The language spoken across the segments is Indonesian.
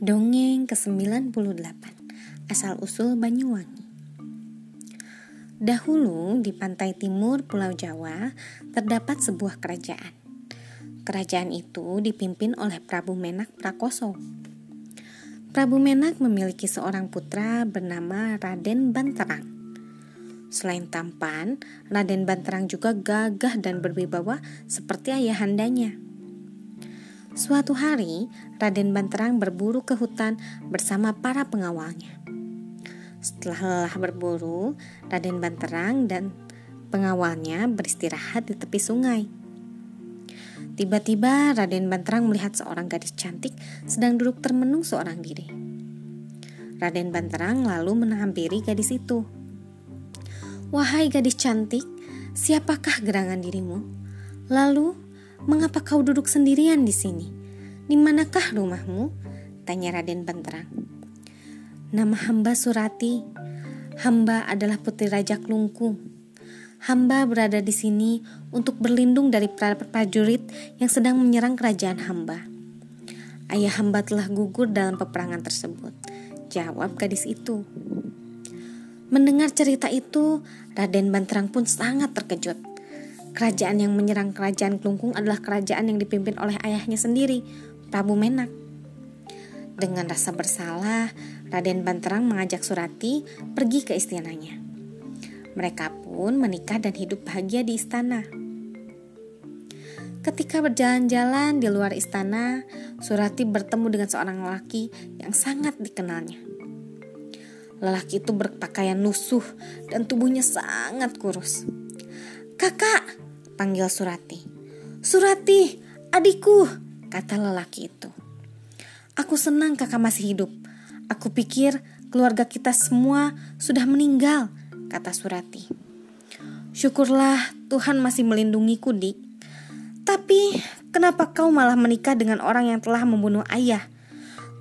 Dongeng ke-98 Asal-usul Banyuwangi Dahulu di pantai timur Pulau Jawa terdapat sebuah kerajaan. Kerajaan itu dipimpin oleh Prabu Menak Prakoso. Prabu Menak memiliki seorang putra bernama Raden Banterang. Selain tampan, Raden Banterang juga gagah dan berwibawa seperti ayahandanya. Suatu hari, Raden Banterang berburu ke hutan bersama para pengawalnya. Setelah lelah berburu, Raden Banterang dan pengawalnya beristirahat di tepi sungai. Tiba-tiba Raden Banterang melihat seorang gadis cantik sedang duduk termenung seorang diri. Raden Banterang lalu menghampiri gadis itu. Wahai gadis cantik, siapakah gerangan dirimu? Lalu Mengapa kau duduk sendirian di sini? Di manakah rumahmu? Tanya Raden Banterang. Nama hamba Surati. Hamba adalah putri Raja Klungkung. Hamba berada di sini untuk berlindung dari prajurit yang sedang menyerang kerajaan hamba. Ayah hamba telah gugur dalam peperangan tersebut. Jawab gadis itu. Mendengar cerita itu, Raden Banterang pun sangat terkejut. Kerajaan yang menyerang kerajaan Klungkung adalah kerajaan yang dipimpin oleh ayahnya sendiri, Prabu Menak. Dengan rasa bersalah, Raden Banterang mengajak Surati pergi ke istananya. Mereka pun menikah dan hidup bahagia di istana. Ketika berjalan-jalan di luar istana, Surati bertemu dengan seorang lelaki yang sangat dikenalnya. Lelaki itu berpakaian lusuh dan tubuhnya sangat kurus. Kakak, panggil Surati. Surati, adikku, kata lelaki itu. Aku senang kakak masih hidup. Aku pikir keluarga kita semua sudah meninggal, kata Surati. Syukurlah Tuhan masih melindungiku, Dik. Tapi kenapa kau malah menikah dengan orang yang telah membunuh ayah?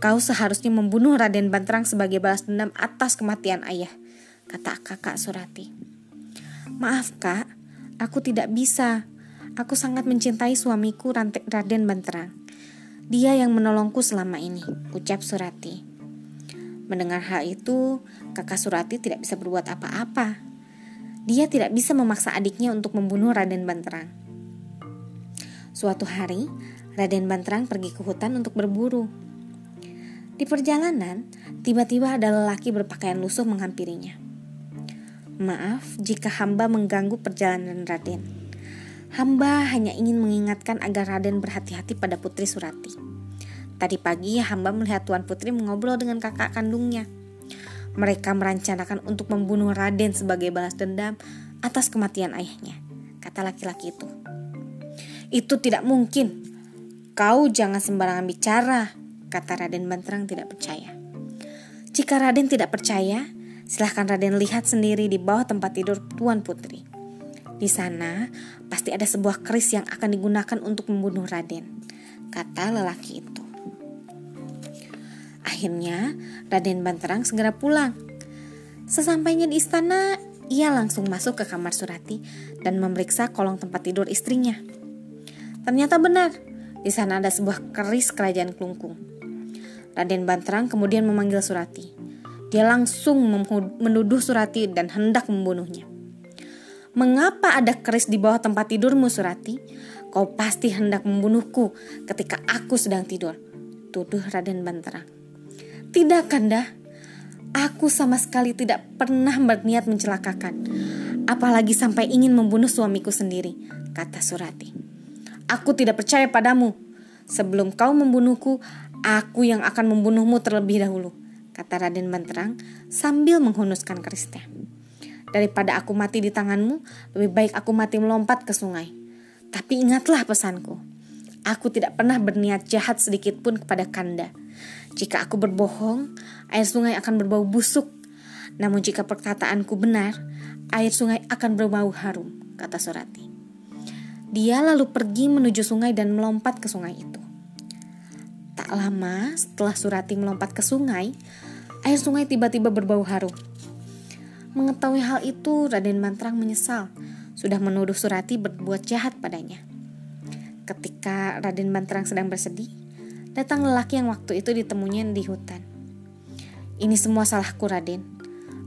Kau seharusnya membunuh Raden Banterang sebagai balas dendam atas kematian ayah, kata kakak Surati. Maaf kak, Aku tidak bisa. Aku sangat mencintai suamiku Raden Banterang. Dia yang menolongku selama ini, ucap Surati. Mendengar hal itu, kakak Surati tidak bisa berbuat apa-apa. Dia tidak bisa memaksa adiknya untuk membunuh Raden Banterang. Suatu hari, Raden Banterang pergi ke hutan untuk berburu. Di perjalanan, tiba-tiba ada lelaki berpakaian lusuh menghampirinya. Maaf jika hamba mengganggu perjalanan Raden. Hamba hanya ingin mengingatkan agar Raden berhati-hati pada Putri Surati. Tadi pagi hamba melihat Tuan Putri mengobrol dengan kakak kandungnya. Mereka merencanakan untuk membunuh Raden sebagai balas dendam atas kematian ayahnya, kata laki-laki itu. Itu tidak mungkin. Kau jangan sembarangan bicara, kata Raden Banterang tidak percaya. Jika Raden tidak percaya, Silahkan Raden lihat sendiri di bawah tempat tidur Tuan Putri. Di sana pasti ada sebuah keris yang akan digunakan untuk membunuh Raden, kata lelaki itu. Akhirnya Raden Banterang segera pulang. Sesampainya di istana, ia langsung masuk ke kamar Surati dan memeriksa kolong tempat tidur istrinya. Ternyata benar, di sana ada sebuah keris kerajaan Klungkung. Raden Banterang kemudian memanggil Surati. Dia langsung menuduh Surati dan hendak membunuhnya. Mengapa ada keris di bawah tempat tidurmu, Surati? Kau pasti hendak membunuhku ketika aku sedang tidur. Tuduh Raden Banterang. Tidak, Kanda. Aku sama sekali tidak pernah berniat mencelakakan. Apalagi sampai ingin membunuh suamiku sendiri, kata Surati. Aku tidak percaya padamu. Sebelum kau membunuhku, aku yang akan membunuhmu terlebih dahulu kata Raden Banterang sambil menghunuskan kerisnya. Daripada aku mati di tanganmu, lebih baik aku mati melompat ke sungai. Tapi ingatlah pesanku. Aku tidak pernah berniat jahat sedikit pun kepada Kanda. Jika aku berbohong, air sungai akan berbau busuk. Namun jika perkataanku benar, air sungai akan berbau harum, kata Surati. Dia lalu pergi menuju sungai dan melompat ke sungai itu. Tak lama setelah Surati melompat ke sungai, air sungai tiba-tiba berbau harum. Mengetahui hal itu, Raden Mantrang menyesal sudah menuduh Surati berbuat jahat padanya. Ketika Raden Mantrang sedang bersedih, datang lelaki yang waktu itu ditemunya di hutan. Ini semua salahku, Raden.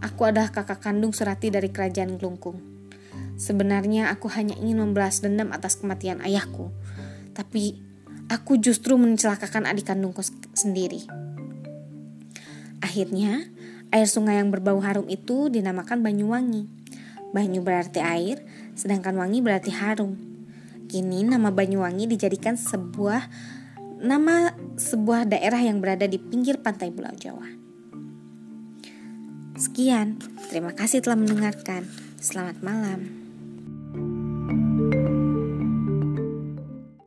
Aku adalah kakak kandung Surati dari kerajaan Glungkung. Sebenarnya aku hanya ingin membalas dendam atas kematian ayahku. Tapi aku justru mencelakakan adik kandungku sendiri. Akhirnya, air sungai yang berbau harum itu dinamakan Banyuwangi. Banyu berarti air, sedangkan wangi berarti harum. Kini nama Banyuwangi dijadikan sebuah nama sebuah daerah yang berada di pinggir pantai Pulau Jawa. Sekian, terima kasih telah mendengarkan. Selamat malam.